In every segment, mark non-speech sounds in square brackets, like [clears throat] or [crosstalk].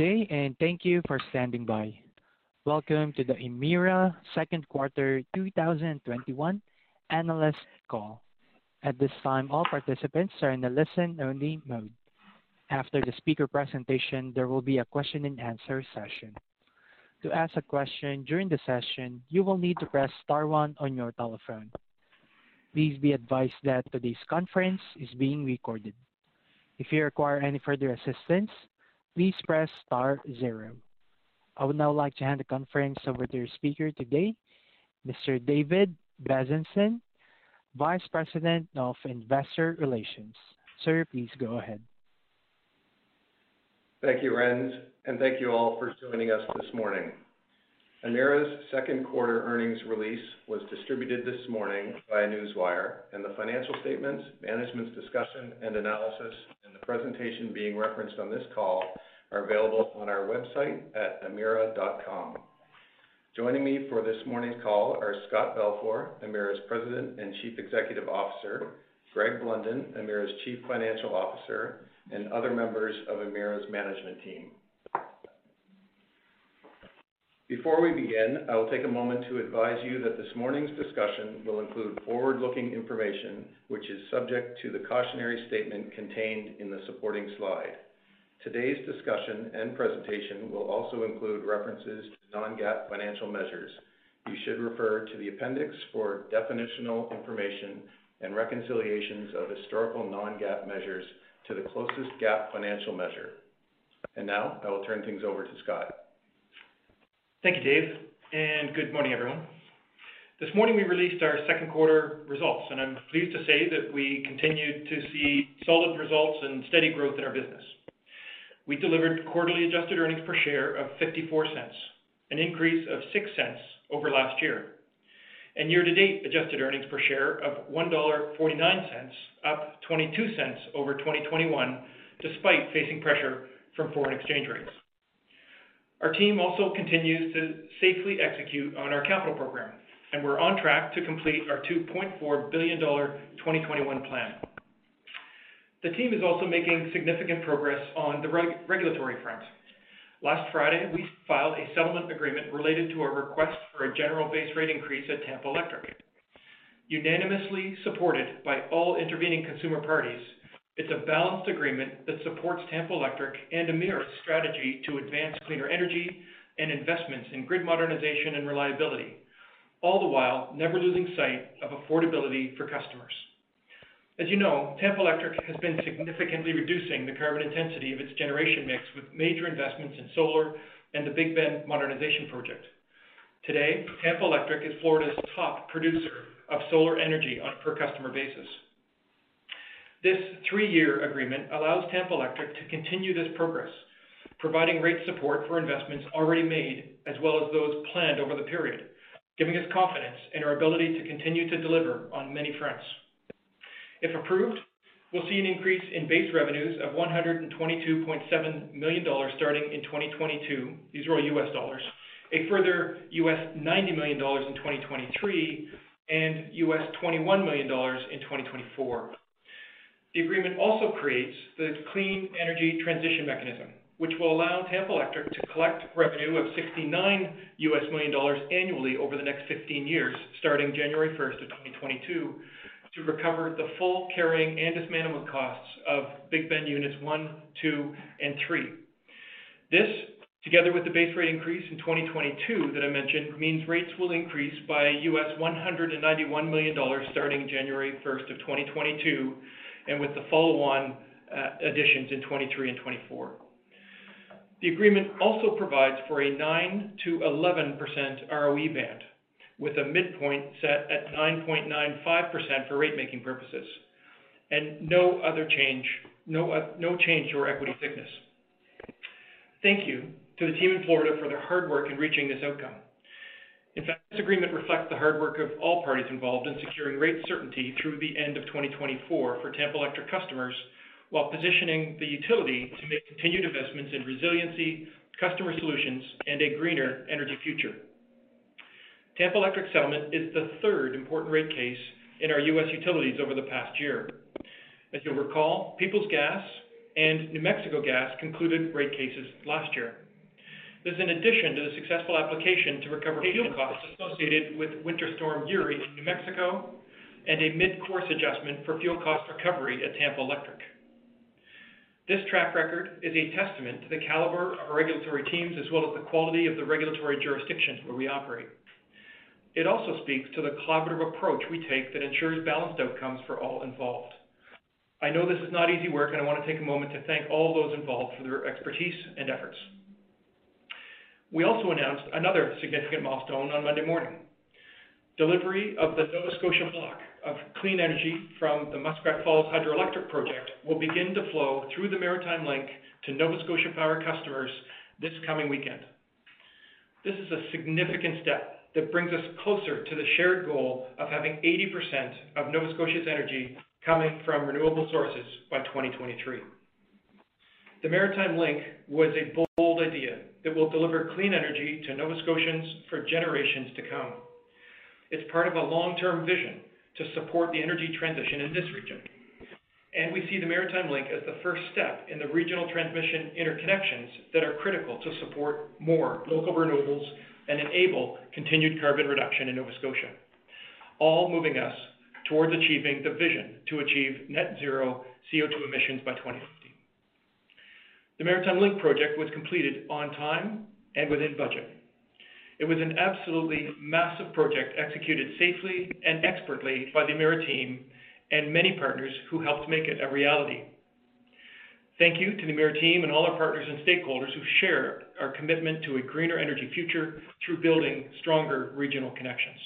Day, and thank you for standing by. Welcome to the Emera second quarter 2021 analyst call. At this time, all participants are in a listen-only mode. After the speaker presentation, there will be a question and answer session. To ask a question during the session, you will need to press star one on your telephone. Please be advised that today's conference is being recorded. If you require any further assistance, please press star zero. I would now like to hand the conference over to your speaker today, Mr. David Bezanson, Vice President of Investor Relations. Sir, please go ahead. Thank you, Renz, and thank you all for joining us this morning. Emera's second quarter earnings release was distributed this morning via Newswire, and the financial statements, management's discussion and analysis, and the presentation being referenced on this call are available on our website at emera.com. Joining me for this morning's call are Scott Balfour, Emera's President and Chief Executive Officer, Greg Blunden, Emera's Chief Financial Officer, and other members of Emera's management team. Before we begin, I will take a moment to advise you that this morning's discussion will include forward-looking information, which is subject to the cautionary statement contained in the supporting slide. Today's discussion and presentation will also include references to non-GAAP financial measures. You should refer to the appendix for definitional information and reconciliations of historical non-GAAP measures to the closest GAAP financial measure. And Now, I will turn things over to Scott. Thank you, Dave, and good morning, everyone. This morning, we released our second quarter results, and I'm pleased to say that we continued to see solid results and steady growth in our business. We delivered quarterly adjusted earnings per share of 0.54, an increase of 0.06 over last year. And year-to-date adjusted earnings per share of 1.49 dollar, up 0.22 over 2021, despite facing pressure from foreign exchange rates. Our team also continues to safely execute on our capital program, and we're on track to complete our 2.4 billion dollar 2021 plan. The team is also making significant progress on the regulatory front. Last Friday, we filed a settlement agreement related to a request for a general base rate increase at Tampa Electric. Unanimously supported by all intervening consumer parties, it's a balanced agreement that supports Tampa Electric and Emera's strategy to advance cleaner energy and investments in grid modernization and reliability, all the while never losing sight of affordability for customers. As you know, Tampa Electric has been significantly reducing the carbon intensity of its generation mix with major investments in solar and the Big Bend modernization project. Today, Tampa Electric is Florida's top producer of solar energy on a per customer basis. This three-year agreement allows Tampa Electric to continue this progress, providing rate support for investments already made, as well as those planned over the period, giving us confidence in our ability to continue to deliver on many fronts. If approved, we'll see an increase in base revenues of $122.7 million starting in 2022. These are all US dollars. A further $90 million in 2023, and $21 million in 2024. The agreement also creates the Clean Energy Transition Mechanism, which will allow Tampa Electric to collect revenue of $69 million annually over the next 15 years, starting January 1st, of 2022, to recover the full carrying and dismantlement costs of Big Bend units one, two, and three. This, together with the base rate increase in 2022 that I mentioned, means rates will increase by US $191 million starting January 1st, of 2022, and with the follow-on uh, additions in 2023 and 2024. The agreement also provides for a 9%-11% ROE band, with a midpoint set at 9.95% for rate-making purposes, and no other change, uh, no change to our equity thickness. Thank you to the team in Florida for their hard work in reaching this outcome. In fact, this agreement reflects the hard work of all parties involved in securing rate certainty through the end of 2024 for Tampa Electric customers, while positioning the utility to make continued investments in resiliency, customer solutions, and a greener energy future. Tampa Electric settlement is the third important rate case in our U.S. utilities over the past year. As you'll recall, Peoples Gas and New Mexico Gas concluded rate cases last year. This is in addition to the successful application to recover fuel costs associated with Winter Storm Uri in New Mexico and a mid-course adjustment for fuel cost recovery at Tampa Electric. This track record is a testament to the caliber of our regulatory teams, as well as the quality of the regulatory jurisdictions where we operate. It also speaks to the collaborative approach we take that ensures balanced outcomes for all involved. I know this is not easy work, and I want to take a moment to thank all those involved for their expertise and efforts. We also announced another significant milestone on Monday morning. Delivery of the Nova Scotia block of clean energy from the Muskrat Falls Hydroelectric Project will begin to flow through the Maritime Link to Nova Scotia Power customers this coming weekend. This is a significant step that brings us closer to the shared goal of having 80% of Nova Scotia's energy coming from renewable sources by 2023. The Maritime Link was a bold idea that will deliver clean energy to Nova Scotians for generations to come. It's part of a long-term vision to support the energy transition in this region, and we see the Maritime Link as the first step in the regional transmission interconnections that are critical to support more local renewables and enable continued carbon reduction in Nova Scotia, all moving us towards achieving the vision to achieve net zero CO2 emissions by 2050. The Maritime Link project was completed on time and within budget. It was an absolutely massive project, executed safely and expertly by the Emera team and many partners who helped make it a reality. Thank you to the Emera team and all our partners and stakeholders who share our commitment to a greener energy future through building stronger regional connections.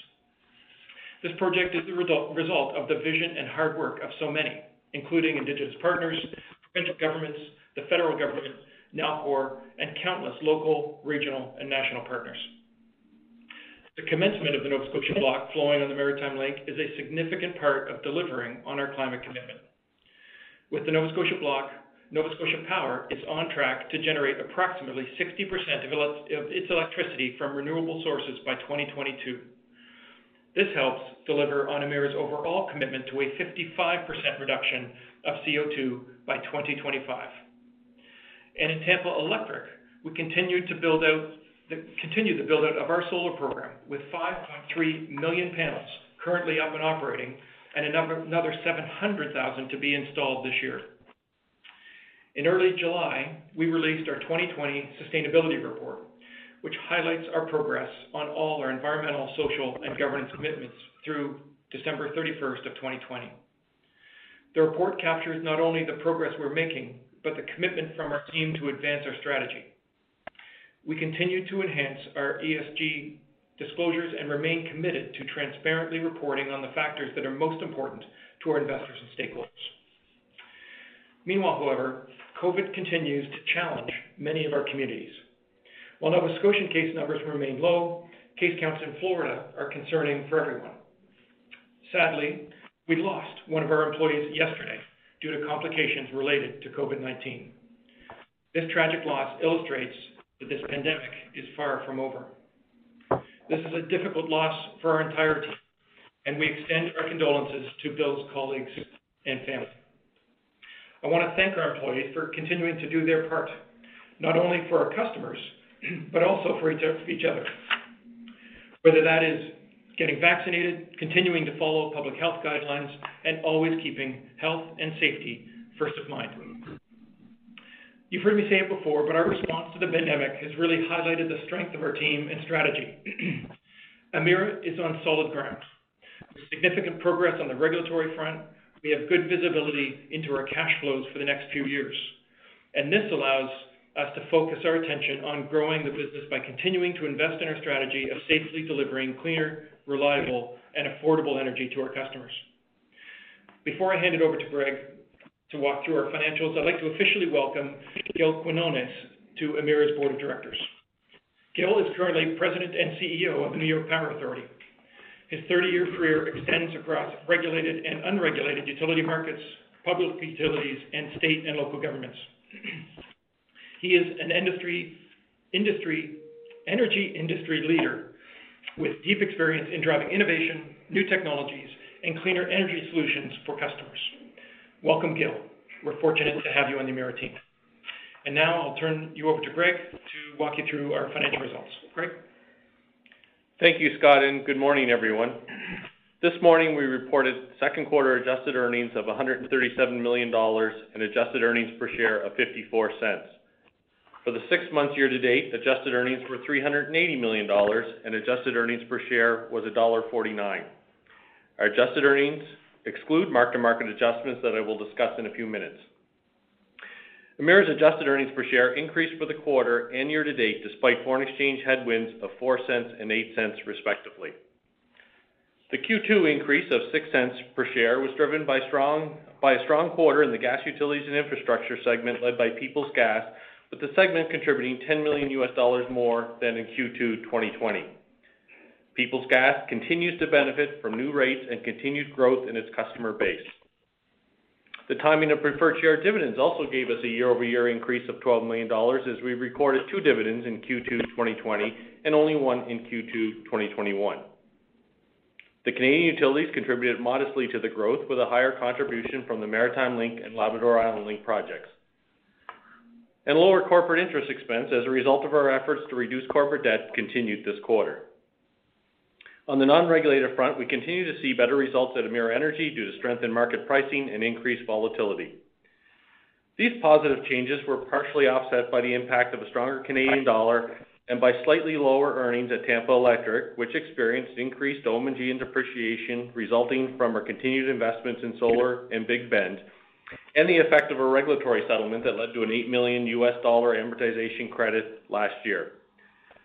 This project is the result of the vision and hard work of so many, including Indigenous partners, provincial governments, the federal government, Nalcor, and countless local, regional, and national partners. The commencement of the Nova Scotia block flowing on the Maritime Link is a significant part of delivering on our climate commitment. With the Nova Scotia block, Nova Scotia Power is on track to generate approximately 60% of its electricity from renewable sources by 2022. This helps deliver on Emera's overall commitment to a 55% reduction of CO2 by 2025. And in Tampa Electric, we continue to build out the build out of our solar program, with 5.3 million panels currently up and operating, and another 700,000 to be installed this year. In early July, we released our 2020 sustainability report, which highlights our progress on all our environmental, social, and governance commitments through December 31st of 2020. The report captures not only the progress we're making, but the commitment from our team to advance our strategy. We continue to enhance our ESG disclosures and remain committed to transparently reporting on the factors that are most important to our investors and stakeholders. Meanwhile, however, COVID continues to challenge many of our communities. While Nova Scotian case numbers remain low, case counts in Florida are concerning for everyone. Sadly, we lost one of our employees yesterday due to complications related to COVID-19. This tragic loss illustrates that this pandemic is far from over. This is a difficult loss for our entire team, and we extend our condolences to Bill's colleagues and family. I want to thank our employees for continuing to do their part, not only for our customers, [clears throat] but also for each other. Whether that is getting vaccinated, continuing to follow public health guidelines, and always keeping health and safety first of mind. You've heard me say it before, but our response to the pandemic has really highlighted the strength of our team and strategy. [clears throat] Emera is on solid ground. With significant progress on the regulatory front, we have good visibility into our cash flows for the next few years, and this allows us to focus our attention on growing the business by continuing to invest in our strategy of safely delivering cleaner, reliable, and affordable energy to our customers. Before I hand it over to Greg to walk through our financials, I'd like to officially welcome Gil Quiniones to Emera's board of directors. Gil is currently President and CEO of the New York Power Authority. His 30-year career extends across regulated and unregulated utility markets, public utilities, and state and local governments. He is an industry, industry, energy industry leader with deep experience in driving innovation, new technologies, and cleaner energy solutions for customers. Welcome, Gil. We're fortunate to have you on the Emera team. And now I'll turn you over to Greg to walk you through our financial results. Greg? Thank you, Scott, and good morning, everyone. This morning, we reported second quarter adjusted earnings of 137 million dollars and adjusted earnings per share of 0.54. For the six months year to date, adjusted earnings were 380 million dollars, and adjusted earnings per share was dollar 1.49. Our adjusted earnings exclude mark-to-market adjustments that I will discuss in a few minutes. Emera's adjusted earnings per share increased for the quarter and year to date, despite foreign exchange headwinds of 0.04 and 0.08, respectively. The Q2 increase of 0.06 per share was driven by a strong quarter in the gas utilities and infrastructure segment, led by Peoples Gas, with the segment contributing $10 million more than in Q2 2020. Peoples Gas continues to benefit from new rates and continued growth in its customer base. The timing of preferred share dividends also gave us a year-over-year increase of 12 million dollars, as we recorded two dividends in Q2 2020 and only one in Q2 2021. The Canadian utilities contributed modestly to the growth, with a higher contribution from the Maritime Link and Labrador Island Link projects. And lower corporate interest expense as a result of our efforts to reduce corporate debt continued this quarter. On the non-regulated front, we continue to see better results at Emera Energy due to strength in market pricing and increased volatility. These positive changes were partially offset by the impact of a stronger Canadian dollar and by slightly lower earnings at Tampa Electric, which experienced increased OM&G and depreciation resulting from our continued investments in solar and Big Bend, and the effect of a regulatory settlement that led to an $8 million US dollar amortization credit last year.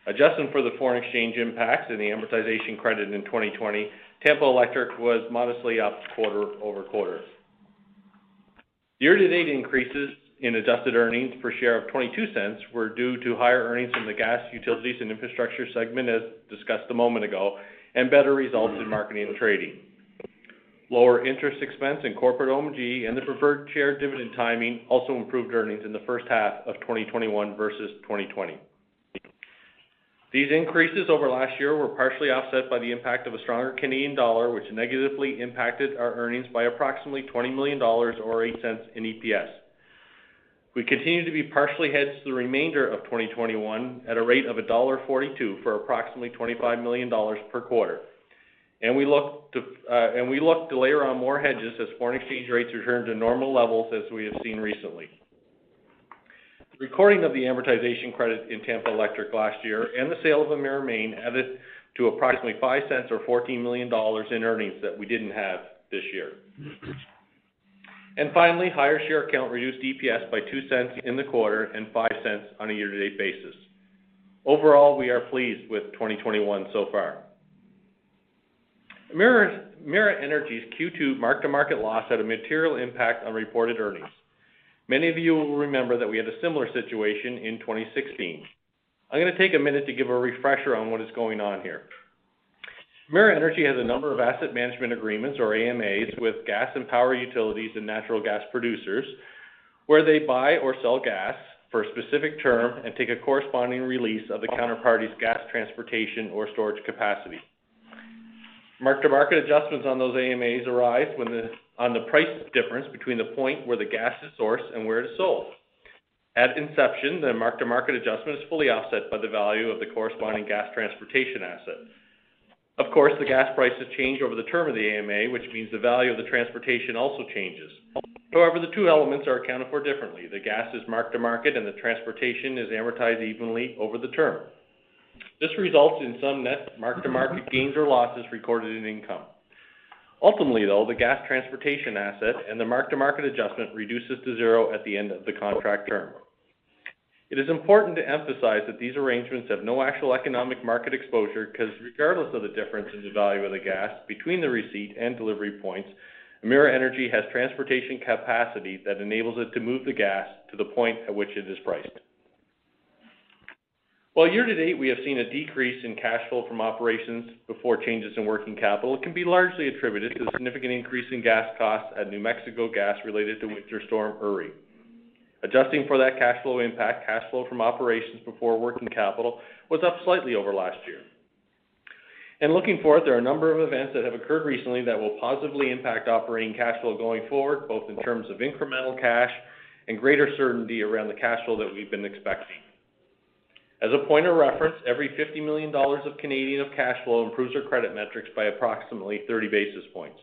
Adjusting for the foreign exchange impacts and the amortization credit in 2020, Tampa Electric was modestly up quarter-over-quarter. Year-to-date increases in adjusted earnings per share of $0.22 were due to higher earnings in the gas, utilities, and infrastructure segment, as discussed a moment ago, and better results in marketing and trading. Lower interest expense in corporate OM&G and the preferred share dividend timing also improved earnings in the first half of 2021 versus 2020. These increases over last year were partially offset by the impact of a stronger Canadian dollar, which negatively impacted our earnings by approximately 20 million dollars or 0.08 in EPS. We continue to be partially hedged the remainder of 2021 at a rate of dollar 1.42 for approximately 25 million dollars per quarter. Uh, and we look to layer on more hedges as foreign exchange rates return to normal levels, as we have seen recently. The recording of the amortization credit in Tampa Electric last year and the sale of Emera Maine added to approximately $0.05 or 14 million dollars in earnings that we didn't have this year. And finally, higher share count reduced EPS by $0.02 in the quarter and $0.05 on a year-to-date basis. Overall, we are pleased with 2021 so far. Emera Energy's Q2 mark-to-market loss had a material impact on reported earnings. Many of you will remember that we had a similar situation in 2016. I'm going to take a minute to give a refresher on what is going on here. Emera Energy has a number of asset management agreements, or AMAs, with gas and power utilities and natural gas producers, where they buy or sell gas for a specific term and take a corresponding release of the counterparty's gas transportation or storage capacity. Mark-to-market adjustments on those AMAs arise on the price difference between the point where the gas is sourced and where it is sold. At inception, the mark-to-market adjustment is fully offset by the value of the corresponding gas transportation asset. Of course, the gas prices change over the term of the AMA, which means the value of the transportation also changes. However, the two elements are accounted for differently. The gas is mark to market, and the transportation is amortized evenly over the term. This results in some net mark-to-market gains or losses recorded in income. Ultimately, though, the gas transportation asset and the mark-to-market adjustment reduces to zero at the end of the contract term. It is important to emphasize that these arrangements have no actual economic market exposure, because regardless of the difference in the value of the gas between the receipt and delivery points, Emera Energy has transportation capacity that enables it to move the gas to the point at which it is priced. While year to date, we have seen a decrease in cash flow from operations before changes in working capital, it can be largely attributed to the significant increase in gas costs at New Mexico Gas related to Winter Storm Uri. Adjusting for that cash flow impact, cash flow from operations before working capital was up slightly over last year. And looking forward, there are a number of events that have occurred recently that will positively impact operating cash flow going forward, both in terms of incremental cash and greater certainty around the cash flow that we've been expecting. As a point of reference, every 50 million dollars of Canadian of cash flow improves our credit metrics by approximately 30 basis points.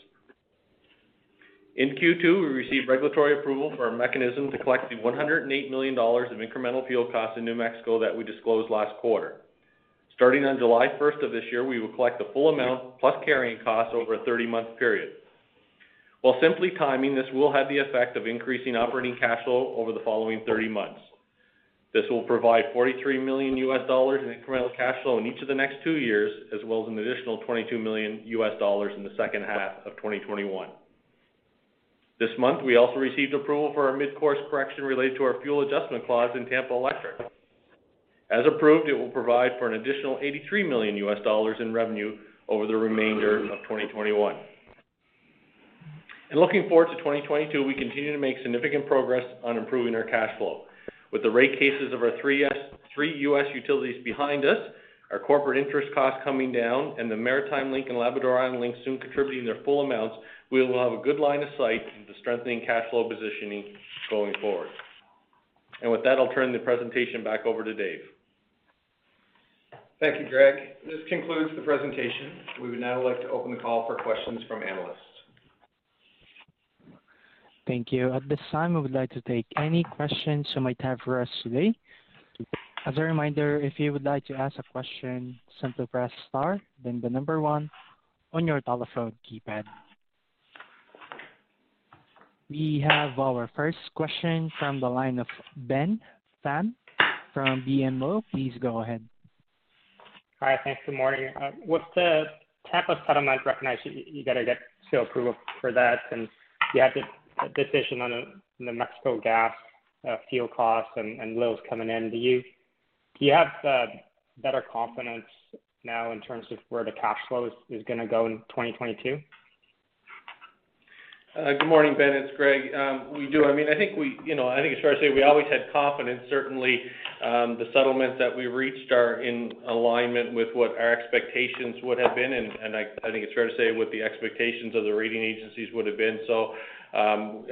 In Q2, we received regulatory approval for a mechanism to collect the 108 million dollars of incremental fuel costs in New Mexico that we disclosed last quarter. Starting on July 1st of this year, we will collect the full amount plus carrying costs over a 30-month period. While simply timing, this will have the effect of increasing operating cash flow over the following 30 months. This will provide $43 million in incremental cash flow in each of the next two years, as well as an additional $22 million in the second half of 2021. This month, we also received approval for our mid-course correction related to our fuel adjustment clause in Tampa Electric. As approved, it will provide for an additional $83 million in revenue over the remainder of 2021. And Looking forward to 2022, we continue to make significant progress on improving our cash flow. With the rate cases of our three U.S. utilities behind us, our corporate interest costs coming down, and the Maritime Link and Labrador Island Link soon contributing their full amounts, we will have a good line of sight into strengthening cash flow positioning going forward. And with that, I'll turn the presentation back over to Dave. Thank you, Greg. This concludes the presentation. We would now like to open the call for questions from analysts. Thank you. At this time, we would like to take any questions you might have for us today. As a reminder, if you would like to ask a question, simply press star, then the number one on your telephone keypad. We have our first question from the line of Ben Pham from BMO. Please go ahead. Hi. Thanks. Good morning. Uh, with the Tampa settlement recognized, you got to get approval for that, and you have the decision on the Mexico Gas uh, fuel costs and LILs coming in. Do you do you have uh, better confidence now in terms of where the cash flow is going to go in 2022? Uh, good morning, Ben. It's Greg. Um, we do. I mean, I think we, you know, I think it's fair to say we always had confidence. Certainly, um, the settlements that we reached are in alignment with what our expectations would have been, and I think it's fair to say what the expectations of the rating agencies would have been. So, um,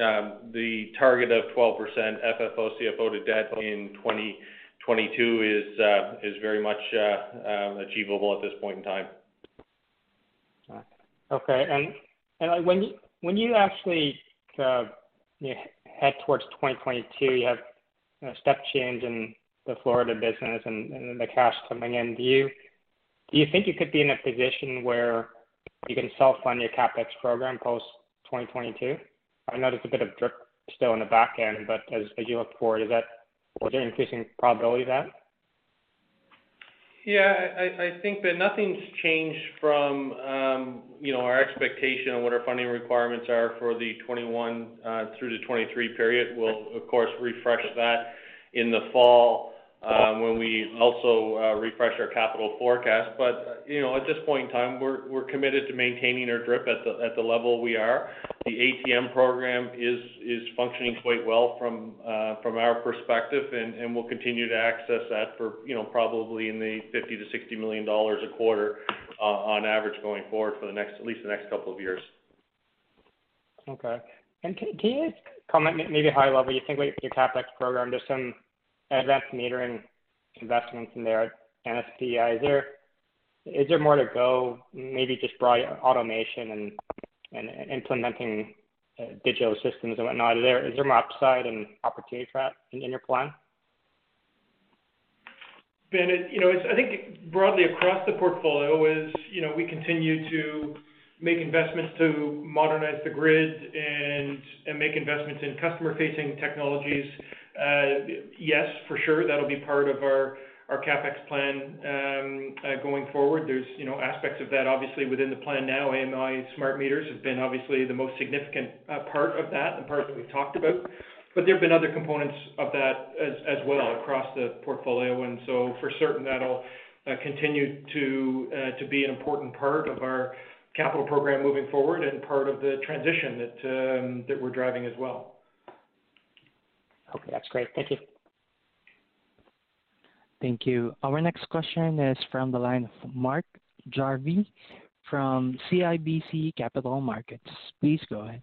the target of 12% FFO CFO to debt in 2022 uh, is very much uh, achievable at this point in time. Okay. And when you actually uh, head towards 2022, you have a step change in the Florida business and the cash coming in. Do you think you could be in a position where you can self-fund your CapEx program post-2022? I know there's a bit of drip still in the back end, but as you look forward, is there increasing probability of that? Yeah, I think that nothing's changed from um, you know, our expectation on what our funding requirements are for the 2021 uh, through to 2023 period. We'll, of course, refresh that in the fall Um, when we also uh, refresh our capital forecast. But you know, at this point in time, we're we're committed to maintaining our DRIP at the at the level we are. The ATM program is functioning quite well from uh from our perspective, and we'll continue to access that for you know, probably in the 50 million-60 million dollars a quarter uh, on average going forward for the next at least the next couple of years. Okay. And can can you comment, maybe high level, you think with your CapEx program, just some advanced metering investments in there at NSPI. Is there more to go, maybe just broad automation and implementing uh, digital systems and whatnot? Is there more upside and opportunity for that in your plan? Ben, you know, I think broadly across the portfolio is you know, we continue to make investments to modernize the grid and, and make investments in customer-facing technologies. Yes, for sure, that'll be part of our CapEx plan um, uh, going forward. There's you know, aspects of that obviously within the plan now. AMI smart meters have been obviously the most significant uh, part of that, the part that we've talked about But there have been other components of that as well across the portfolio, and so for certain, that'll uh, continue to to be an important part of our capital program moving forward and part of the transition that um, that we're driving as well. Okay, that's great. Thank you. Thank you. Our next question is from the line of Mark Jarvi from CIBC Capital Markets. Please go ahead.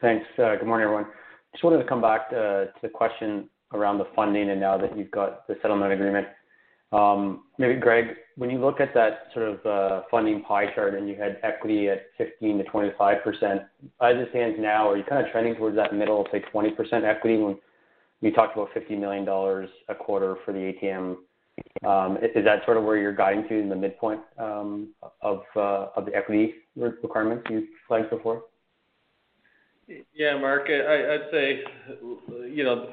Thanks. Uh, good morning, everyone. Just wanted to come back to, uh, the question around the funding and now that you've got the settlement agreement. Um, maybe Greg, when you look at that sort of uh, funding pie chart and you had equity at 15 to 25 percent as it stands now, are you kind of trending towards that middle, say 20 percent equity when you talked about $50 million a quarter for the ATM? Um, is that sort of where you're guiding to in the midpoint um, of of the equity requirements you flagged before? Yeah, Mark, I'd say, you know,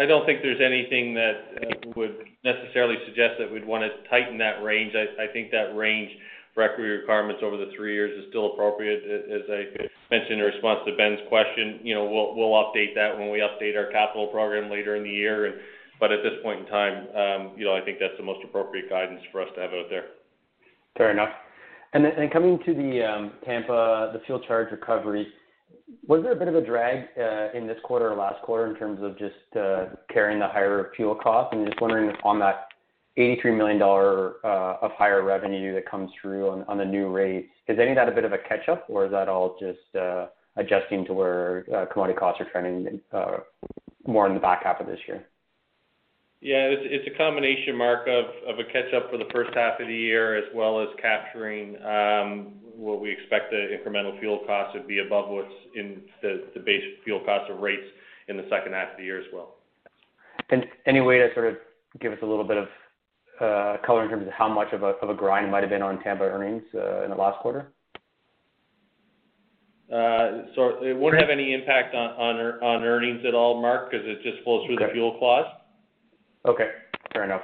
I don't think there's anything that uh, would necessarily suggest that we'd want to tighten that range. I think that range for equity requirements over the three years is still appropriate. As I mentioned in response to Ben's question, you know, we'll update that when we update our capital program later in the year. But at this point in time, um, you know, I think that's the most appropriate guidance for us to have out there. Fair enough. Coming to the um, Tampa, the fuel charge recovery, was there a bit of a drag uh, in this quarter or last quarter in terms of just uh, carrying the higher fuel costs? I'm just wondering on that $83 million uh, of higher revenue that comes through on the new rates, is any of that a bit of a catch-up, or is that all just adjusting to where commodity costs are trending more in the back half of this year? Yeah, it's a combination, Mark, of a catch-up for the first half of the year, as well as capturing um, what we expect the incremental fuel costs would be above what's in the base fuel cost of rates in the second half of the year as well. And Any way to sort of give us a little bit of uh, color in terms of how much of a grind might have been on Tampa earnings uh, in the last quarter? Uh, so It won't have any impact on earnings at all, Mark, because it just flows through the fuel clause. Okay, fair enough.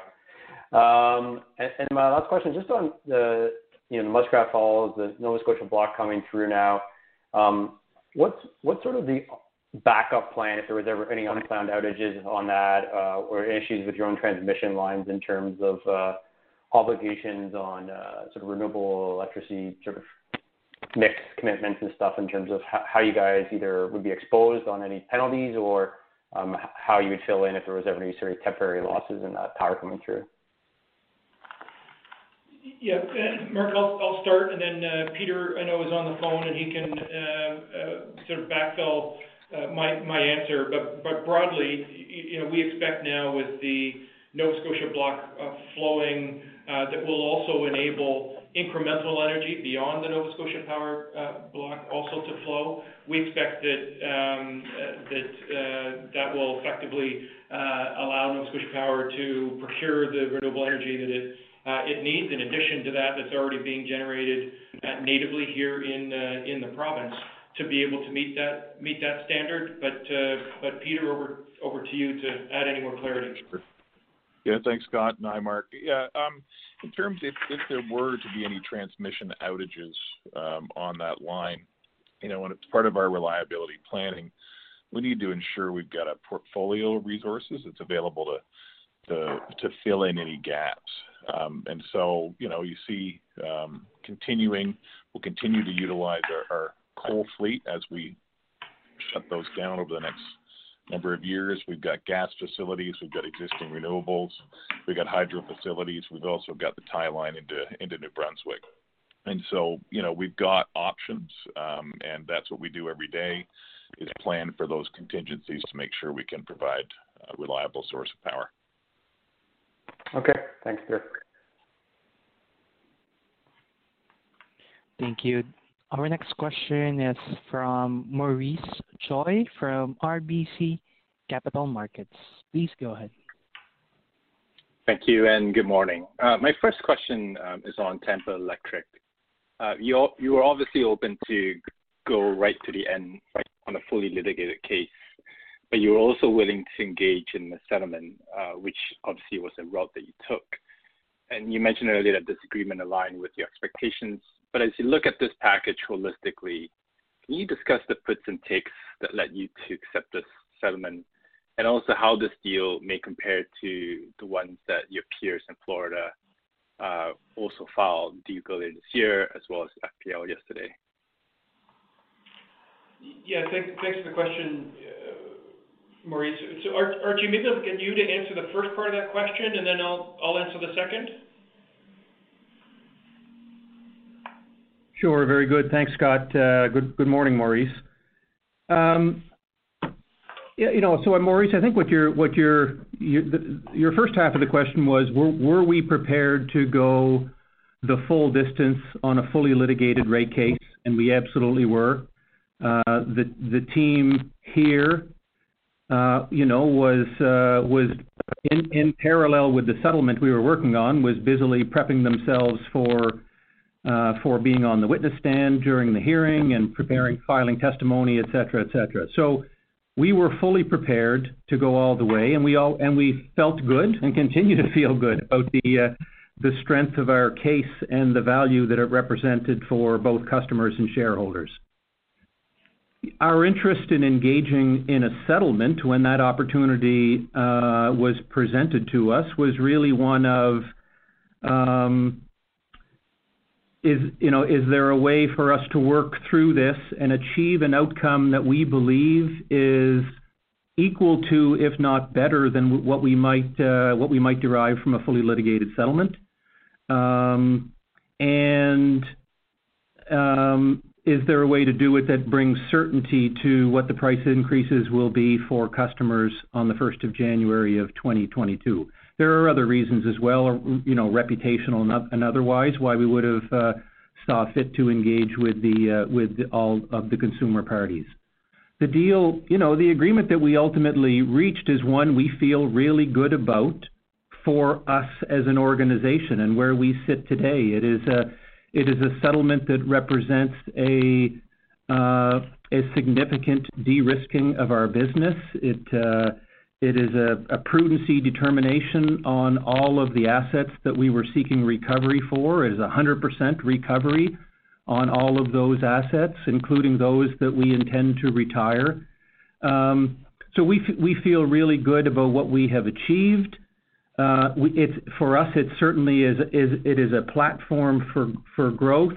Um, and My last question, just on the you know, the Muskrat Falls, the Nova Scotia block coming through now. Um, what's sort of the backup plan if there was ever any unplanned outages on that, uh, or issues with your own transmission lines in terms of uh, obligations on uh, sort of renewable electricity sort of mix commitments and stuff in terms of how you guys either would be exposed on any penalties or um, how you would fill in if there was ever any sort of temporary losses in that power coming through? Yeah. Mark, I'll start, and then uh, Peter, I know, is on the phone, and he can uh, uh, sort of backfill my answer. But but broadly, you know, we expect now with the Nova Scotia block flowing, that will also enable incremental energy beyond the Nova Scotia Power block also to flow. We expect that um, that will effectively allow Nova Scotia Power to procure the renewable energy that it uh, it needs, in addition to that that's already being generated uh, natively here in uh, in the province, to be able to meet that meet that standard. But but Peter, over over to you to add any more clarity. Yeah. Thanks, Scott, and hi, Mark. Yeah, um, in terms if if there were to be any transmission outages on that line, you know, and it's part of our reliability planning, we need to ensure we've got a portfolio of resources that's available to to, to fill in any gaps. You know, you see, um, continuing, we'll continue to utilize our coal fleet as we shut those down over the next number of years. We've got gas facilities, we've got existing renewables, we've got hydro facilities. We've also got the tie line into New Brunswick. And so, you know, we've got options, and that's what we do every day, is plan for those contingencies to make sure we can provide a reliable source of power. Okay. Thanks, Peter. Thank you. Our next question is from Maurice Choy from RBC Capital Markets. Please go ahead. Thank you, and good morning. Uh, my first question um, is on Tampa Electric. Uh, you were obviously open to go right to the end, right, on a fully litigated case, but you were also willing to engage in the settlement, uh, which obviously was a route that you took. And you mentioned earlier that this agreement aligned with your expectations. But as you look at this package holistically, can you discuss the puts and takes that led you to accept this settlement? And also how this Duke may compare to the ones that your peers in Florida uh, also filed deal earlier this year, as well as FPL yesterday? Yeah. Thanks for the question, uh, Maurice. So Archie, maybe I'll get you to answer the first part of that question, and then I'll answer the second. Sure. Very good. Thanks, Scott. Uh, good morning, Maurice. Um, yeah, you know, so uh, Maurice, I think what your first half of the question was, were we prepared to go the full distance on a fully litigated rate case? And we absolutely were. Uh, the team here, you know, was uh, was in parallel with the settlement we were working on, was busily prepping themselves for uh, for being on the witness stand during the hearing and preparing filing testimony, et cetera, et cetera. So we were fully prepared to go all the way, and we all and we felt good and continue to feel good about the the strength of our case and the value that it represented for both customers and shareholders. Our interest in engaging in a settlement when that opportunity uh, was presented to us was really one of, um, you know, is there a way for us to work through this and achieve an outcome that we believe is equal to, if not better than what we might uh, derive from a fully litigated settlement? Um, um, Is there a way to do it that brings certainty to what the price increases will be for customers on the first of January of 2022? There are other reasons as well, you know, reputational and otherwise, why we would have uh, saw fit to engage uh, with all of the consumer parties. The deal, you know, the agreement that we ultimately reached is one we feel really good about for us as an organization and where we sit today. It is a settlement that represents uh, a significant de-risking of our business. It uh, is a prudency determination on all of the assets that we were seeking recovery for. It is 100% recovery on all of those assets, including those that we intend to retire. Um, so we feel really good about what we have achieved. Uh, for us, it certainly is a platform for growth,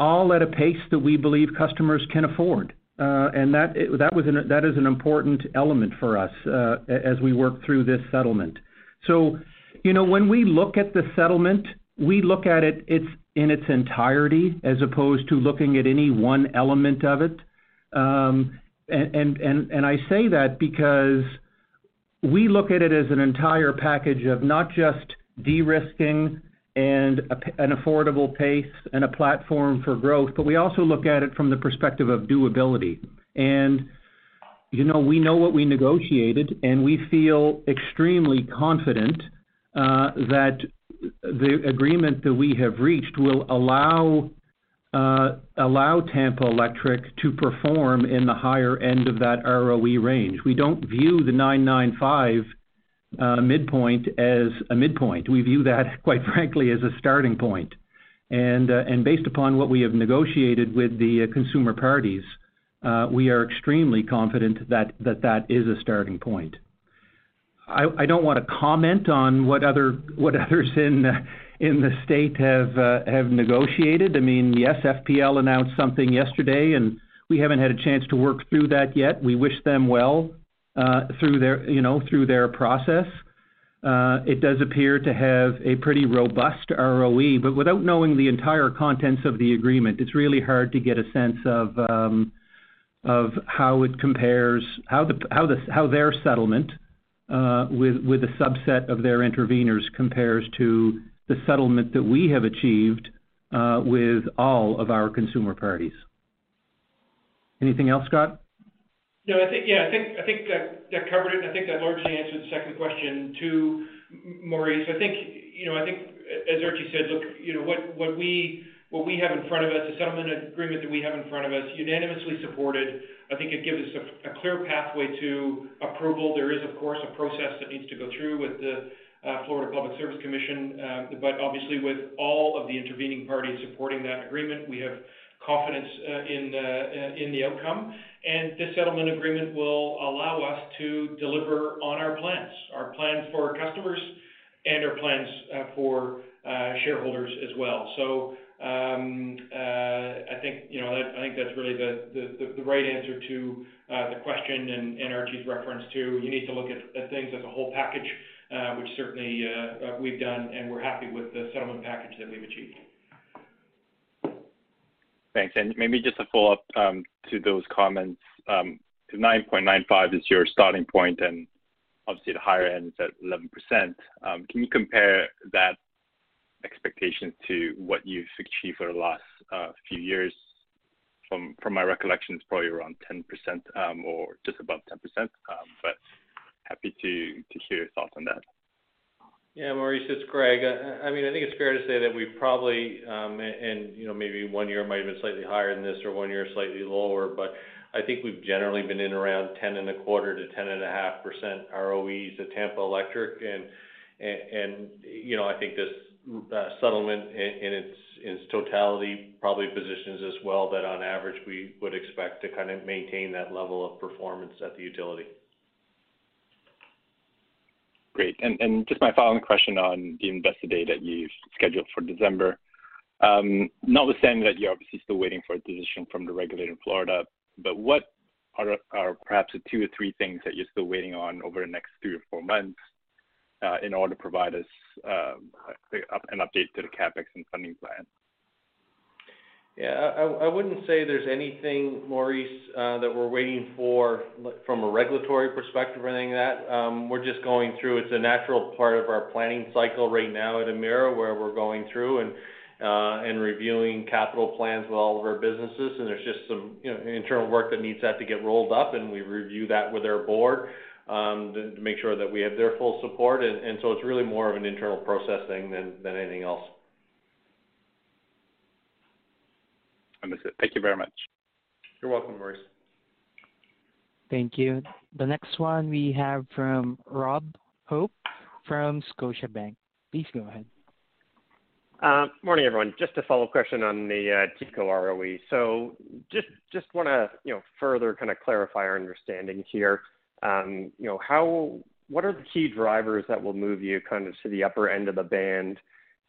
all at a pace that we believe customers can afford. Uh, and that is an important element for us uh, as we work through this settlement. So, you know, when we look at the settlement, we look at it in its entirety as opposed to looking at any one element of it. Um and I say that because we look at it as an entire package of not just de-risking and an affordable pace and a platform for growth, but we also look at it from the perspective of doability. And you know, we know what we negotiated, and we feel extremely confident uh, that the agreement that we have reached will allow Uh, allow Tampa Electric to perform in the higher end of that ROE range. We don't view the 9.95 uh, midpoint as a midpoint. We view that, [laughs] quite frankly, as a starting point. Uh, and based upon what we have negotiated with the consumer parties, we are extremely confident that that is a starting point. I don't want to comment on what [laughs] others in the state uh, have negotiated. I mean, yes, FPL announced something yesterday, and we haven't had a chance to work through that yet. We wish them well uh, through their, you know, through their process. Uh, it does appear to have a pretty robust ROE, but without knowing the entire contents of the agreement, it's really hard to get a sense of um, how it compares, how their settlement with a subset of their interveners compares to the settlement that we have achieved uh, with all of our consumer parties. Anything else, Scott? No, I think yeah, I think I think that covered it, and I think that largely answered the second question, too, Maurice. I think, you know, I think as Archie said, look, you know, what we have in front of us, the settlement agreement that we have in front of us, unanimously supported. I think it gives us a clear pathway to approval. There is, of course, a process that needs to go through with the Uh, Florida Public Service Commission. Uh, but obviously, with all of the intervening parties supporting that agreement, we have confidence uh, in in the outcome. And this settlement agreement will allow us to deliver on our plans, our plans for our customers and our plans for shareholders as well. So um, I think, you know, I think that's really the the, the right answer to the question and Archie's reference to you need to look at things as a whole package, Uh, which certainly uh, uh, we've done, and we're happy with the settlement package that we've achieved. Thanks. And maybe just a follow-up um, to those comments. Um, the 9.95 is your starting point, and obviously the higher end is at 11%. Um, can you compare that expectation to what you've achieved for the last few years? From my recollection, it's probably around 10%, or just above 10%. Happy to hear your thoughts on that. Yeah, Maurice, it's Greg. I mean, I think it's fair to say that we probably, um, and you know, maybe one year might have been slightly higher than this or one year slightly lower, but I think we've generally been in around ten and a 10.25%-10.5% ROEs at Tampa Electric. And and and you know, I think this uh, settlement in its totality probably positions us well that on average, we would expect to kind of maintain that level of performance at the utility. Great. And just my following question on the Investor Day that you've scheduled for December. Um, notwithstanding that you're obviously still waiting for a decision from the regulator in Florida, but what are perhaps the two or three things that you're still waiting on over the next three or four months uh, in order to provide us uh, an update to the CapEx and funding plan? Yeah. I wouldn't say there's anything, Maurice, uh, that we're waiting for from a regulatory perspective or anything like that. Um, we're just going through. It's a natural part of our planning cycle right now at Emera, where we're going through and uh and reviewing capital plans with all of our businesses. And there's just some, you know, internal work that needs to get rolled up, and we review that with our board um, to make sure that we have their full support. And so it's really more of an internal process thing than anything else. Understood. Thank you very much. You're welcome, Maurice. Thank you. The next one we have from Rob Hope from Scotiabank. Please go ahead. Uh, morning, everyone. Just a follow-up question on the uh, TECO ROE. So just just wanna, you know, further kind of clarify our understanding here. Um, you know, what are the key drivers that will move you kind of to the upper end of the band?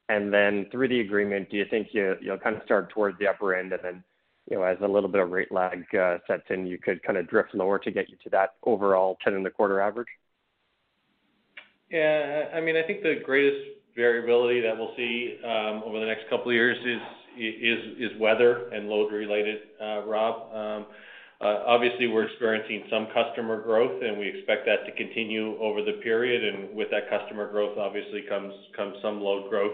And then through the agreement, do you think you'll kind of start towards the upper end and then, you know, as a little bit of rate lag uh, sets in, you could kind of drift lower to get you to that overall 10.25 average? Yeah. I mean, I think the greatest variability that we'll see um, over the next couple of years is weather and load related, uh, Rob. Um, Uh, obviously, we're experiencing some customer growth, and we expect that to continue over the period. And with that customer growth, obviously, comes some load growth.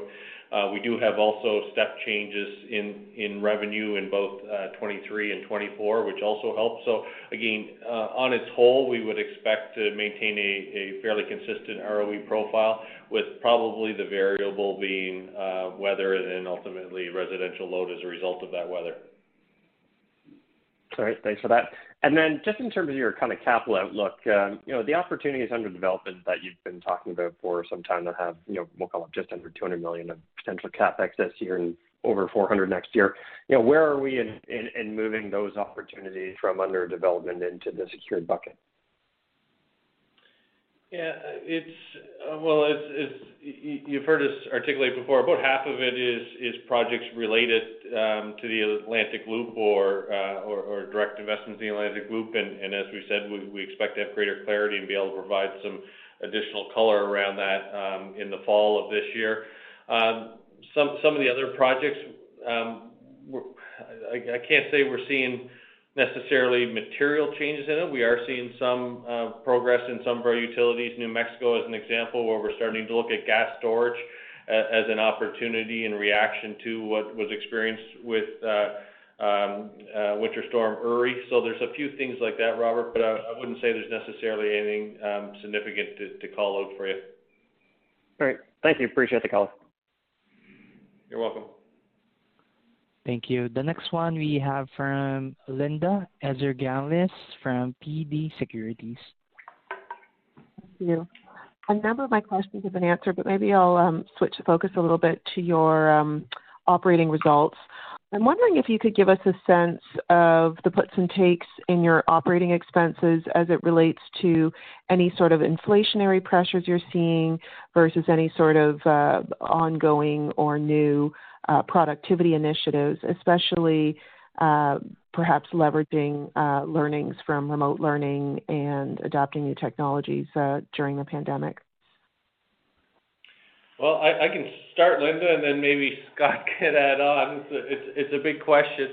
Uh, we do have also step changes in revenue in both uh, 2023 and 2024, which also helps. So again, on its whole, we would expect to maintain a fairly consistent ROE profile, with probably the variable being weather and then ultimately residential load as a result of that weather. All right, thanks for that. And then just in terms of your kind of capital outlook, um, you know, the opportunities under development that you've been talking about for some time that have, you know, we'll call it just under 200 million of potential CapEx this year and over 400 next year. You know, where are we in in moving those opportunities from under development into the secured bucket? Yeah, it's well, it's you've heard us articulate before, about half of it is projects related um, to the Atlantic Loop uh, or direct investments in the Atlantic Loop. And as we said, we expect to have greater clarity and be able to provide some additional color around that um, in the fall of this year. Um, some of the other projects, I can't say we're seeing necessarily material changes in it. We are seeing some uh, progress in some of our utilities. New Mexico, as an example, where we're starting to look at gas storage uh, as an opportunity in reaction to what was experienced with uh, um, Winter Storm Uri. So there's a few things like that, Robert, but I wouldn't say there's necessarily anything um, significant to call out for you. All right. Thank you. Appreciate the call. You're welcome. Thank you. The next one we have from Linda Ezergailis from TD Securities. Thank you. A number of my questions have been answered, but maybe I'll um, switch the focus a little bit to your um, operating results. I'm wondering if you could give us a sense of the puts and takes in your operating expenses as it relates to any sort of inflationary pressures you're seeing versus any sort of uh, ongoing or new Uh, productivity initiatives, especially uh, perhaps leveraging uh, learnings from remote learning and adopting new technologies during the pandemic. Well, I can start, Linda, and then maybe Scott [laughs] can add on. It's a big question.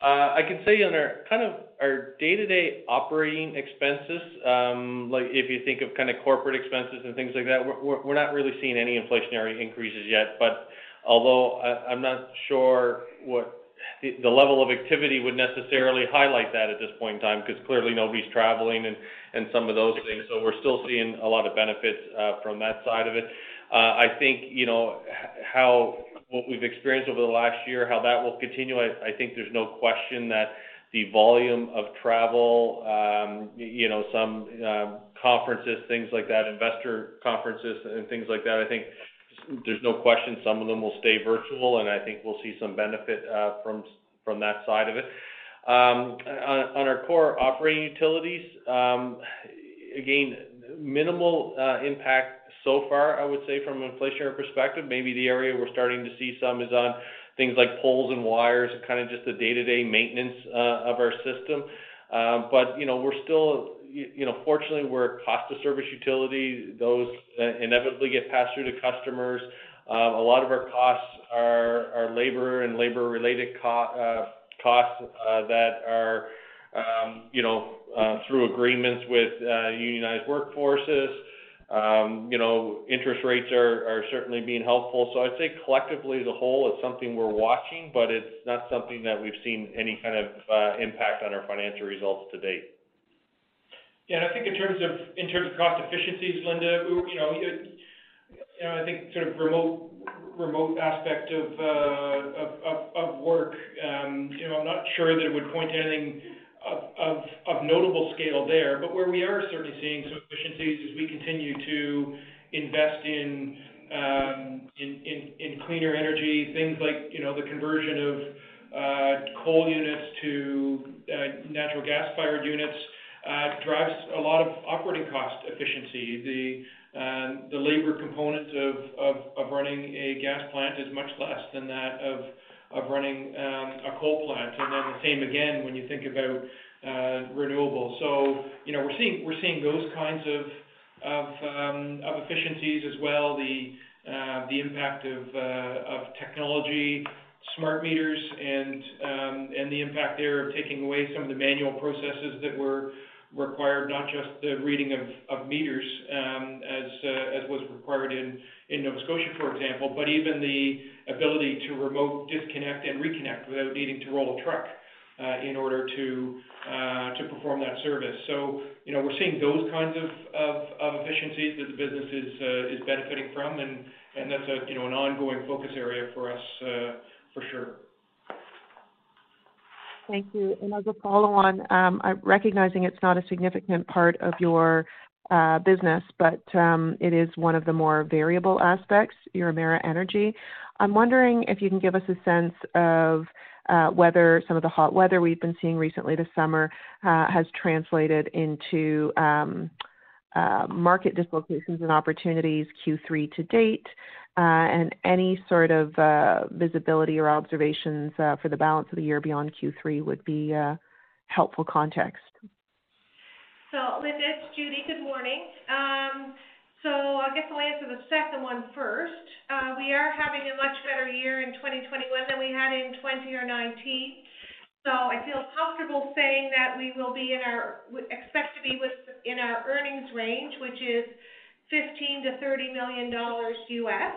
I can say on our kind of our day-to-day operating expenses, um, like if you think of kind of corporate expenses and things like that, we're not really seeing any inflationary increases yet. But although I'm not sure what the level of activity would necessarily highlight that at this point in time, because clearly nobody's traveling and and some of those things. So we're still seeing a lot of benefits uh, from that side of it. Uh, I think, you know, how what we've experienced over the last year, how that will continue, I think there's no question that the volume of travel, um, you know, some um, conferences, things like that, investor conferences and things like that, I think there's no question some of them will stay virtual, and I think we'll see some benefit uh, from that side of it. Um, on our core operating utilities, um, again, minimal uh, impact so far, I would say, from an inflationary perspective. Maybe the area we're starting to see some is on things like poles and wires and kind of just the day-to-day maintenance uh, of our system. Um, but, you know, we're still, you know, fortunately, we're a cost of service utility. Those uh, inevitably get passed through to customers. Um, a lot of our costs are labor and labor-related uh, costs uh, that are, um, you know, through agreements with unionized workforces. Um, you know, interest rates are certainly being helpful. So I'd say collectively, as a whole, it's something we're watching, but it's not something that we've seen any kind of impact on our financial results to date. Yeah, and I think in terms of in terms of cost efficiencies, Linda, you know, you know, I think sort of remote remote aspect of uh, of of, of work, um, you know, I'm not sure that it would point to anything of of of notable scale there. But where we are certainly seeing some efficiencies as we continue to invest in um, in, in, in cleaner energy, things like, you know, the conversion of uh, coal units to uh, natural gas-fired units, Uh, drives a lot of operating cost efficiency. The um, labor component of running a gas plant is much less than that of running um, a coal plant. And then the same again, when you think about uh, renewables. So, you know, we're seeing those kinds um, of efficiencies as well. The uh, impact of technology smart meters and the impact there of taking away some of the manual processes that were required, not just the reading of meters, um, as uh, as was required in in Nova Scotia, for example, but even the ability to remote disconnect and reconnect without needing to roll a truck uh, in order to uh, to perform that service. So, you know, we're seeing those kinds of of efficiencies that the business is is benefiting from, and that's a, you know, an ongoing focus area for us, for sure. Thank you. And as a follow-on, um, I'm recognizing it's not a significant part of your uh, business, but um, it is one of the more variable aspects, your Emera Energy. I'm wondering if you can give us a sense of uh, whether some of the hot weather we've been seeing recently this summer uh, has translated into um, Uh, market dislocations and opportunities Q3 to date, uh, and any sort of uh, visibility or observations for the balance of the year beyond Q3 would be helpful context. So, Linda, it's Judy. Good morning. Um so I guess I'll answer the second one first. We are having a much better year in 2021 than we had in 2020 or 2019. I feel comfortable saying that we will be in our, expect to be within our earnings range, which is $15 million-$30 million. US.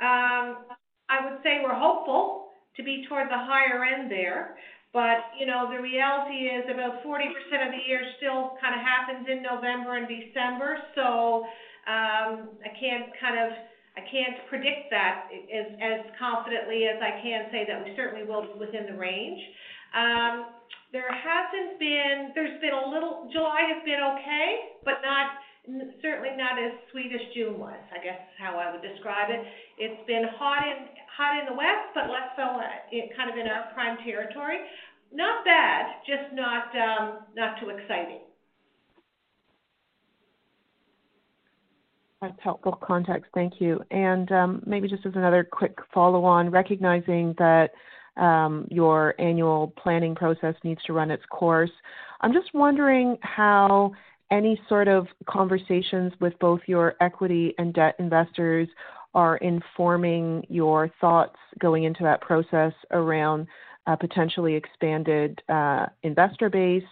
Um, I would say we're hopeful to be toward the higher end there, but you know, the reality is about 40% of the year still kind of happens in November and December. So um, I can't kind of, I can't predict that as confidently as I can say that we certainly will be within the range. Um, July has been okay, but not certainly not as sweet as June was, I guess, is how I would describe it. It's been hot in hot in the west, but less so uh, kind of in our prime territory. Not bad, just um, not too exciting. That's helpful context. Thank you. And um, maybe just as another quick follow-on, recognizing that Um, your annual planning process needs to run its course, I'm just wondering how any sort of conversations with both your equity and debt investors are informing your thoughts going into that process around a potentially expanded uh, investor base.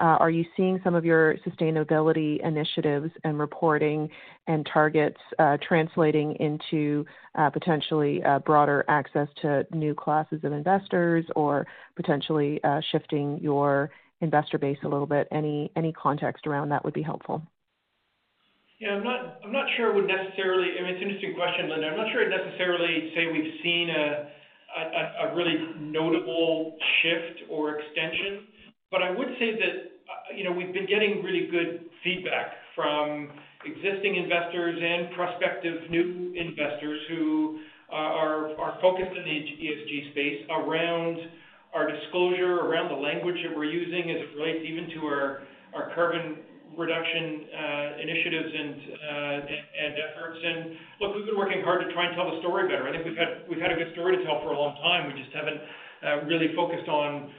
Uh, are you seeing some of your sustainability initiatives and reporting and targets uh, translating into potentially broader access to new classes of investors or potentially shifting your investor base a little bit? Any context around that would be helpful. Yeah, I'm not sure I would necessarily. I mean, it's an interesting question, Linda. I'm not sure I'd necessarily say we've seen a really notable shift or extension. But I would say that, uh, you know, we've been getting really good feedback from existing investors and prospective new investors who uh, are are focused in the ESG space around our disclosure, around the language that we're using as it relates even to our carbon reduction uh, initiatives uh, and efforts. And look, we've been working hard to try and tell the story better. I think we've had a good story to tell for a long time. We just haven't uh, really focused on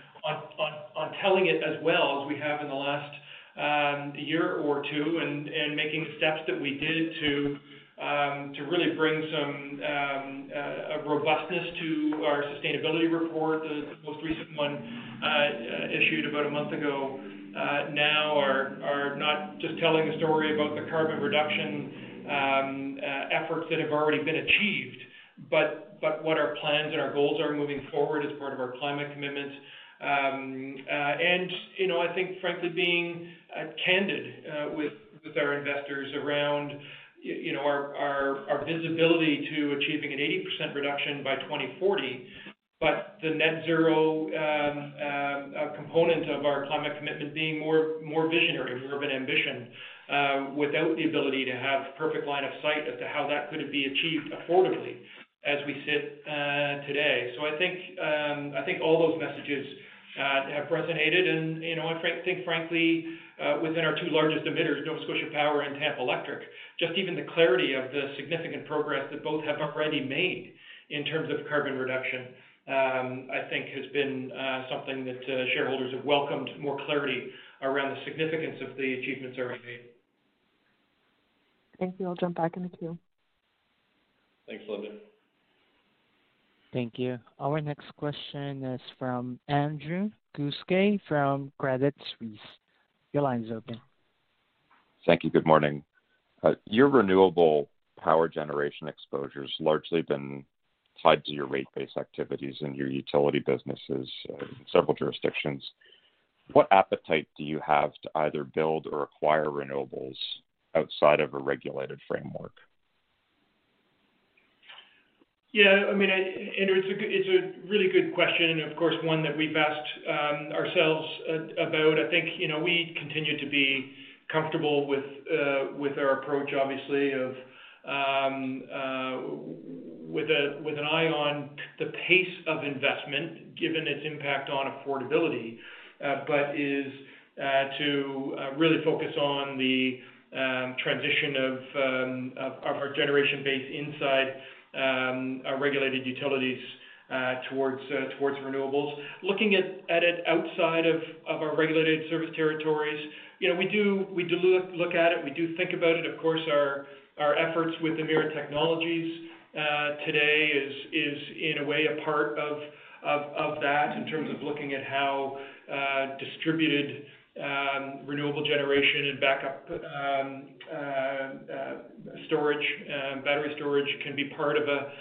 telling it as well as we have in the last um, year or two and making the steps that we did to um, really bring some um, robustness to our sustainability report. The most recent one issued about a month ago Uh, now are are not just telling the story about the carbon reduction um, uh, efforts that have already been achieved, but but what our plans and our goals are moving forward as part of our climate commitments. Um, uh, and, you know, I think frankly being candid with with our investors around you know, our, our, our visibility to achieving an 80% reduction by 2040, but the net zero um, uh, component of our climate commitment being more visionary, more of an ambition, uh, without the ability to have perfect line of sight as to how that could be achieved affordably as we sit uh, today. So um, I think all those messages have resonated. And you know, I think frankly, within our two largest emitters, Nova Scotia Power and Tampa Electric, just even the clarity of the significant progress that both have already made in terms of carbon reduction, Um, I think has been uh, something that uh, shareholders have welcomed more clarity around the significance of the achievements already made. Thank you. I'll jump back in the queue. Thanks, Linda. Thank you. Our next question is from Andrew Kuske from Credit Suisse. Your line is open. Thank you. Good morning. Uh, your renewable power generation exposure's largely been tied to your rate-based activities and your utility businesses uh, in several jurisdictions. What appetite do you have to either build or acquire renewables outside of a regulated framework? Yeah, I mean, Andrew, it's a really good question, and of course, one that we've asked um, ourselves uh, about. I think, you know, we continue to be comfortable with uh, our approach, obviously, of um, with an eye on the pace of investment, given its impact on affordability, uh, but is uh, to uh, really focus on the um, transition um, of our generation base inside um, our regulated utilities towards renewables. Looking at it outside of our regulated service territories, you know, we do look at it, we do think about it. Of course, our efforts with Emera Technologies Uh, today is in a way a part of that in terms of looking at how uh, distributed um, renewable generation and backup um, uh, storage, um, battery storage can be part of a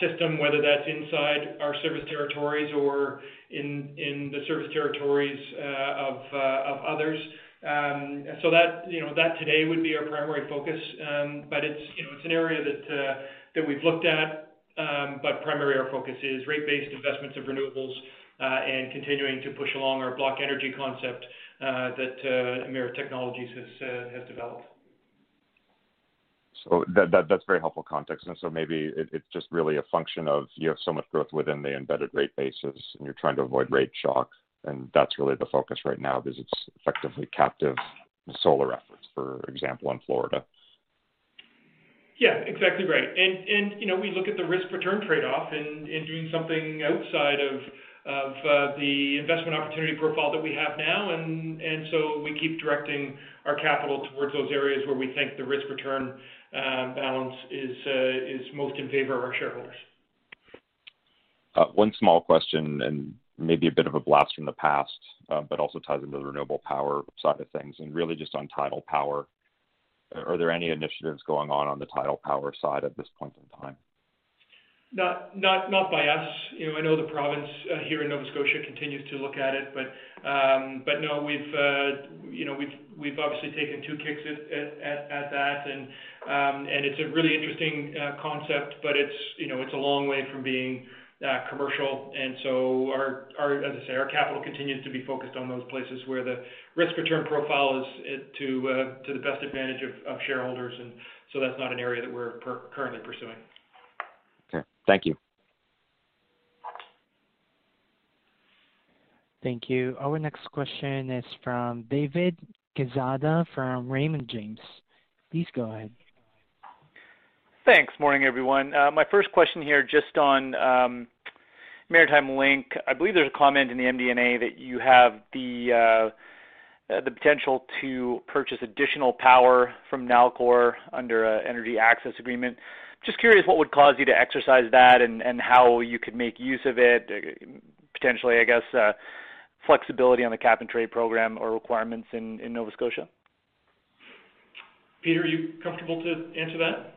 system, whether that's inside our service territories or in the service territories of others. So that, you know, that today would be our primary focus. But it's, you know, it's an area that we've looked at, um, but primarily our focus is rate-based investments of renewables, uh, and continuing to push along our block energy concept uh, that uh, Emera Technologies has developed. So that that's very helpful context. And so maybe it's just really a function of you have so much growth within the embedded rate bases, and you're trying to avoid rate shock, and that's really the focus right now because it's effectively captive solar efforts, for example, in Florida. Yeah, exactly right. And and you know, we look at the risk-return trade-off in in doing something outside of of uh, the investment opportunity profile that we have now. And and so we keep directing our capital towards those areas where we think the risk-return balance is uh, is most in favor of our shareholders. One small question, and maybe a bit of a blast from the past, but also ties into the renewable power side of things, and really just on tidal power. Are there any initiatives going on on the tidal power side at this point in time? Not not, not by us. You know, I know the province uh, here in Nova Scotia continues to look at it, but um, but no, we've, uh, you know, we've we've obviously taken two kicks at at that. Um, and it's a really interesting uh, concept, but it's, you know, it's a long way from being Uh, commercial. And so our, as I say, our capital continues to be focused on those places where the risk-return profile is to uh, to the best advantage of shareholders. And so that's not an area that we're currently pursuing. Okay. Thank you. Thank you. Our next question is from David Quezada from Raymond James. Please go ahead. Thanks. Morning, everyone. Uh, my first question here, just on um, Maritime Link. I believe there's a comment in the MD&A that you have uh, uh, the potential to purchase additional power from Nalcor under an energy access agreement. Just curious what would cause you to exercise that and how you could make use of it, potentially, I guess, flexibility on the cap-and-trade program or requirements in Nova Scotia? Peter, are you comfortable to answer that?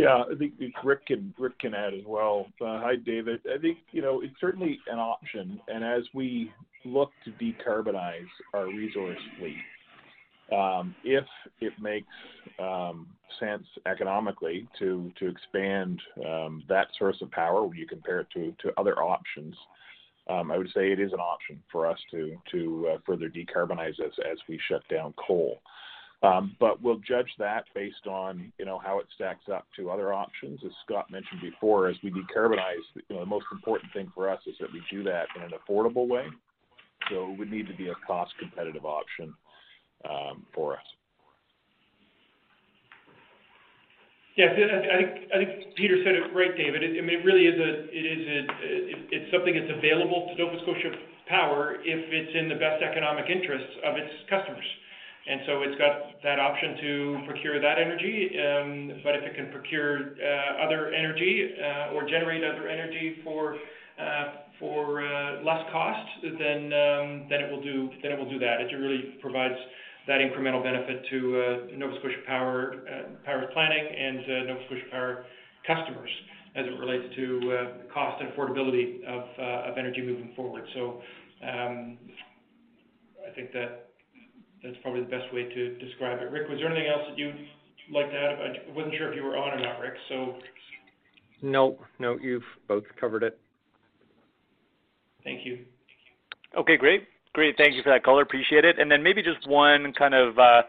Yeah. I think Rick can Rick can add as well. Uh, hi, David. I think, you know, it's certainly an option. And as we look to decarbonize our resource fleet, um, if it makes um, sense economically to expand um, that source of power when you compare it to other options, I would say it is an option for us to uh, further decarbonize as we shut down coal. We'll judge that based on, you know, how it stacks up to other options. As Scott mentioned before, as we decarbonize, you know, the most important thing for us is that we do that in an affordable way. So it would need to be a cost-competitive option um, for us. Yeah. I think I think Peter said it right, David. I mean, it really is a it is a it's something that's available to Nova Scotia Power if it's in the best economic interests of its customers. And so it's got that option to procure that energy. Um, but if it can procure uh, other energy uh, or generate other energy for uh, for less cost, then um, then it will do then it will do that. It really provides that incremental benefit to Nova Scotia Power, Power's planning and Nova Scotia Power customers as it relates to cost and affordability of of energy moving forward. So, um, I think that's probably the best way to describe it. Rick, was there anything else that you'd like to add? I wasn't sure if you were on or not, Rick, so. No, no, you've both covered it. Thank you. Okay, great. Great, thank you for that color. Appreciate it. And then maybe just one kind of uh,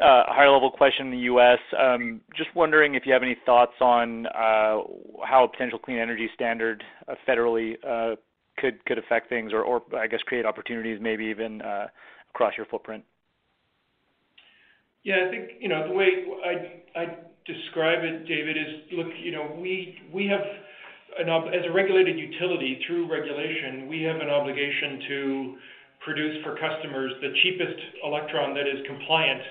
uh, higher level question in the U.S. Um, just wondering if you have any thoughts on uh, how a potential clean energy standard federally could could affect things or I guess create opportunities, maybe even across your footprint? Yeah, I think, you know, the way I'd describe it, David, is, look, you know, we have as a regulated utility, through regulation, we have an obligation to produce for customers the cheapest electron that is compliant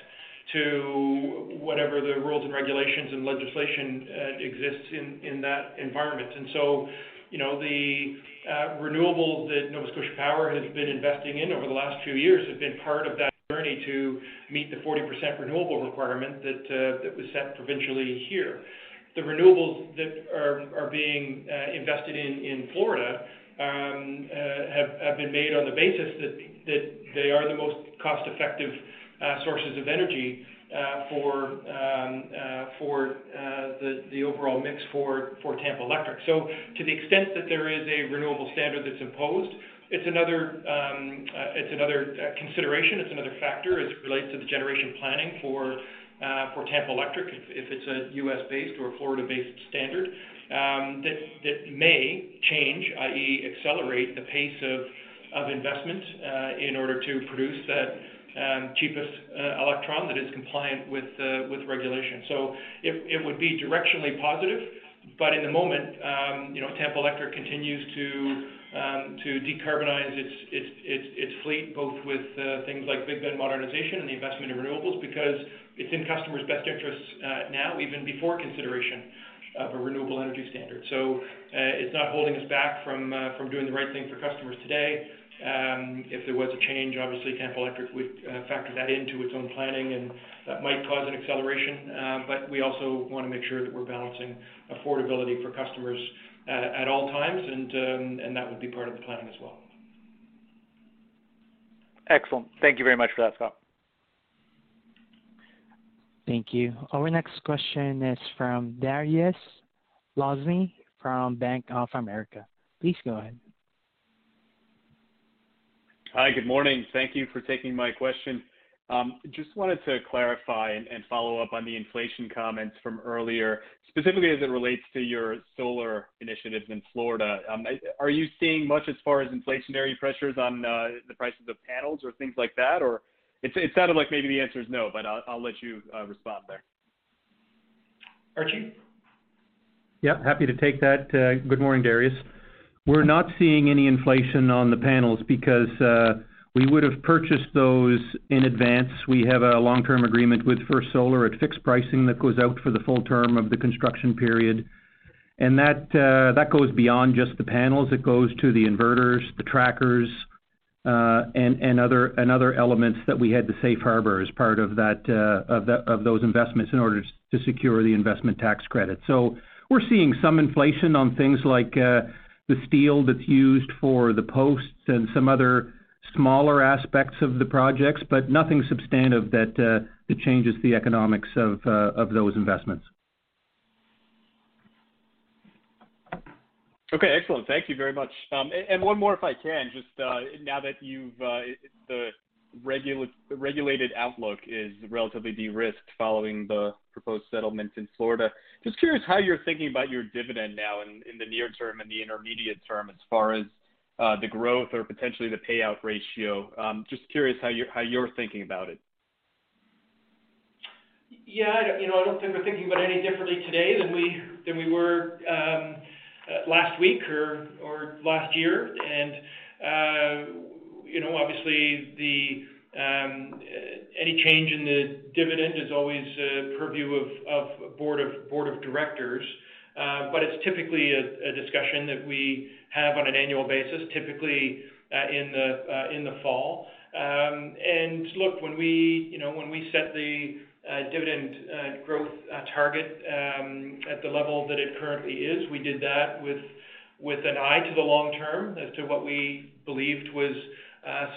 to whatever the rules and regulations and legislation uh, exists in that environment. And so, you know, the Uh, renewables that Nova Scotia Power has been investing in over the last few years have been part of that journey to meet the 40% renewable requirement that uh, that was set provincially here. The renewables that are are being uh, invested in Florida um have have been made on the basis that that they are the most cost-effective sources of energy for um, uh, uh, the overall mix for Tampa Electric. So to the extent that there is a renewable standard that's imposed, it's another um, uh, consideration, it's another factor as it relates to the generation planning for Tampa Electric, if it's a U.S.-based or Florida-based standard, um, that may change, i.e., accelerate the pace of investment in order to produce that cheapest electron that is compliant with uh, with regulation. So it it would be directionally positive, but in the moment, um, you know, Tampa Electric continues to um, to decarbonize its its, its, its fleet, both with uh, things like Big Bend modernization and the investment in renewables, because it's in customers' best interests now, even before consideration of a renewable energy standard. So it's not holding us back from uh, from doing the right thing for customers today. Um, if there was a change, obviously, Tampa Electric would uh, factor that into its own planning, and that might cause an acceleration. Um, but we also want to make sure that we're balancing affordability for customers uh, at all times, um, and that would be part of the planning as well. Excellent. Thank you very much for that, Scott. Thank you. Our next question is from Dariusz Lozny from Bank of America. Please go ahead. Hi, good morning. Thank you for taking my question. Um, just wanted to clarify and follow up on the inflation comments from earlier, specifically as it relates to your solar initiatives in Florida. Um, are you seeing much as far as inflationary pressures on uh, the prices of panels or things like that? Or it sounded like maybe the answer is no, but I'll let you uh, respond there. Archie? Yeah, happy to take that. Uh, good morning, Dariusz. We're not seeing any inflation on the panels because we would have purchased those in advance. We have a long-term agreement with First Solar at fixed pricing that goes out for the full term of the construction period. And that uh that goes beyond just the panels. It goes to the inverters, the trackers, uh and and other elements that we had to safe harbor as part of that uh of those investments in order to secure the investment tax credit. So we're seeing some inflation on things like the steel that's used for the posts and some other smaller aspects of the projects, but nothing substantive that uh, changes the economics uh, of those investments. Okay, excellent. Thank you very much. Um, and one more, if I can, just uh, now that you've the regulated outlook is relatively de-risked following the proposed settlement in Florida. Just curious how you're thinking about your dividend now in the near term and the intermediate term, as far as uh, the growth or potentially the payout ratio. Um, just curious how you're how you're thinking about it. Yeah, you know, I don't think we're thinking about it any differently today than we than we were um, uh, last week or last year. And uh, you know, obviously, Um, any change in the dividend is always purview of, board of directors, uh, but it's typically a, discussion that we have on an annual basis, typically uh, in the uh, in the fall. Um, and look, when we you know when we set the dividend growth target um, at the level that it currently is, we did that with an eye to the long term as to what we believed was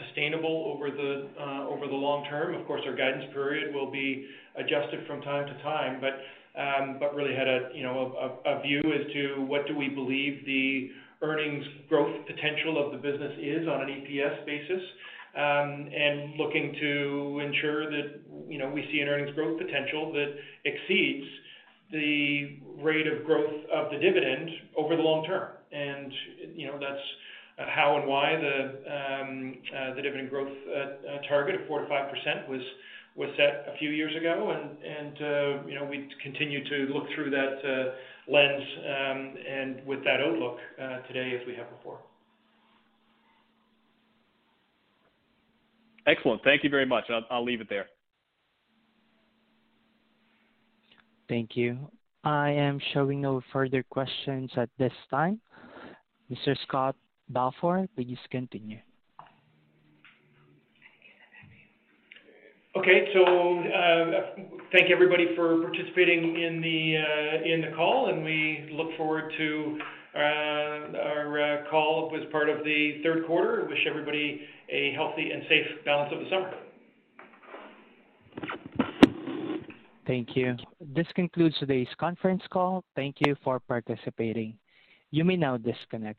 sustainable over the uh, over the long term. Of course, our guidance period will be adjusted from time to time, but um, but really had a you know a, view as to what do we believe the earnings growth potential of the business is on an EPS basis, um, and looking to ensure that you know we see an earnings growth potential that exceeds the rate of growth of the dividend over the long term. And you know that's uh, how and why um, uh, the dividend growth uh, target of 4%-5% was set a few years ago. and You know, we continue to look through that lens, um, and with that outlook today as we have before. Excellent. Thank you very much. I'll leave it there. Thank you. I am showing no further questions at this time. Mr. Scott Balfour, please continue. Okay. So, uh, thank everybody for participating in the uh, in the call, and we look forward to uh, our call as part of the third quarter. Wish everybody a healthy and safe balance of the summer. Thank you. This concludes today's conference call. Thank you for participating. You may now disconnect.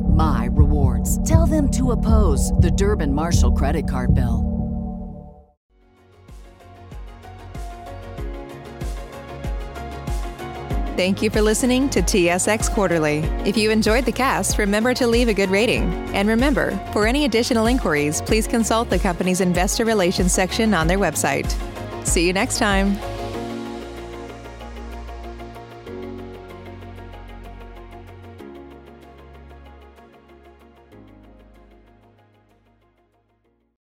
my rewards. Tell them to oppose the Durbin Marshall credit card bill. Thank you for listening to TSX Quarterly. If you enjoyed the cast, remember to leave a good rating. And remember, for any additional inquiries, please consult the company's investor relations section on their website. See you next time.